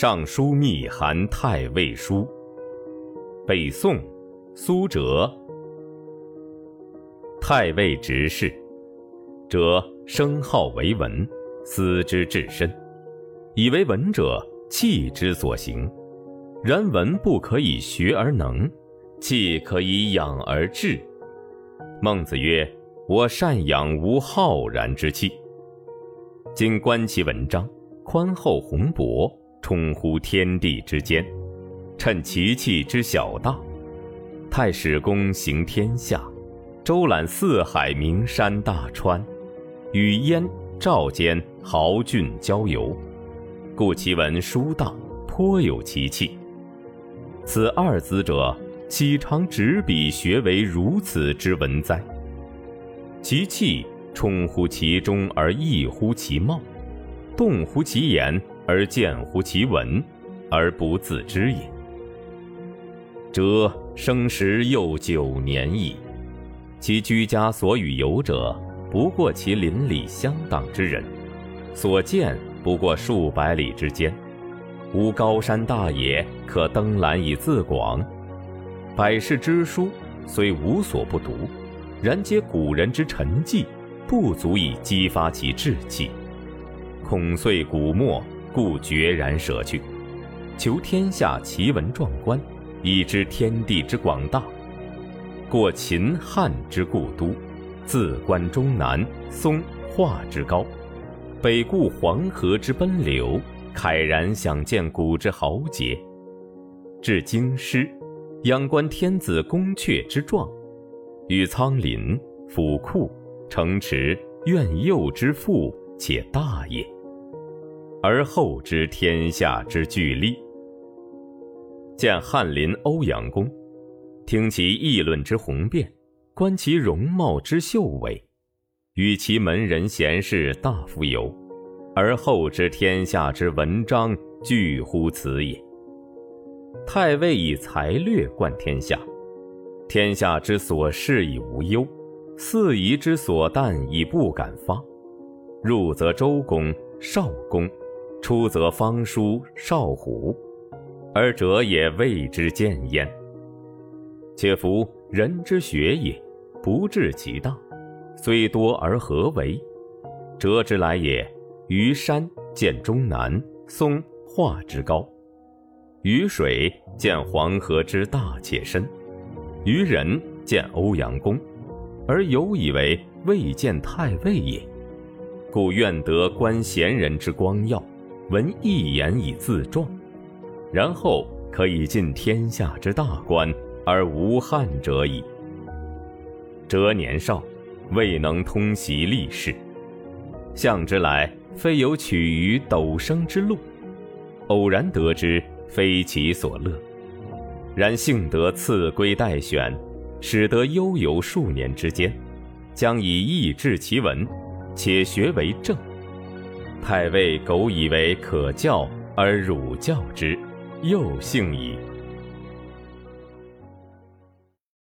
尚书密函太尉书。北宋，苏辙。太尉执事，哲生好为文，思之至深，以为文者气之所行。然文不可以学而能，气可以养而志。孟子曰：“我善养无浩然之气。”今观其文章，宽厚宏博，冲乎天地之间，趁其气之小大。太史公行天下，周览四海名山大川，与燕、赵间豪俊交游，故其文书大，颇有其气。此二子者，岂常执笔学为如此之文哉？其气冲乎其中而溢乎其貌，动乎其言而见乎其文，而不自知也。哲生时又九年矣，其居家所与游者，不过其邻里相当之人，所见不过数百里之间。无高山大野可登览以自广，百世之书虽无所不读，然皆古人之沉寂，不足以激发其志气。恐遂古墨，故决然舍去，求天下奇文壮观，以知天地之广大。过秦汉之故都，自观中南松华之高，北顾黄河之奔流。慨然想见古之豪杰，至京师，仰观天子宫阙之壮，与苍林、府库、城池、苑囿之富且大也，而后知天下之巨力。见翰林欧阳公，听其议论之宏辩，观其容貌之秀伟，与其门人贤士大夫游。而后知天下之文章巨乎此也。太尉以才略冠天下，天下之所事以无忧，四夷之所惮以不敢发。入则周公、少公，出则方叔、少虎，而哲也未之见焉。且夫人之学也，不治其大，虽多而何为？哲之来也。于山见终南，松化之高；于水见黄河之大且深；于人见欧阳公，而犹以为未见太尉也。故愿得观贤人之光耀，闻一言以自壮，然后可以尽天下之大观而无憾者矣。哲年少，未能通习历事，向之来。非有取于陡升之路，偶然得之，非其所乐。然幸得赐归待选，使得悠游数年之间，将以益治其文，且学为正。太尉苟以为可教而汝教之，又幸矣。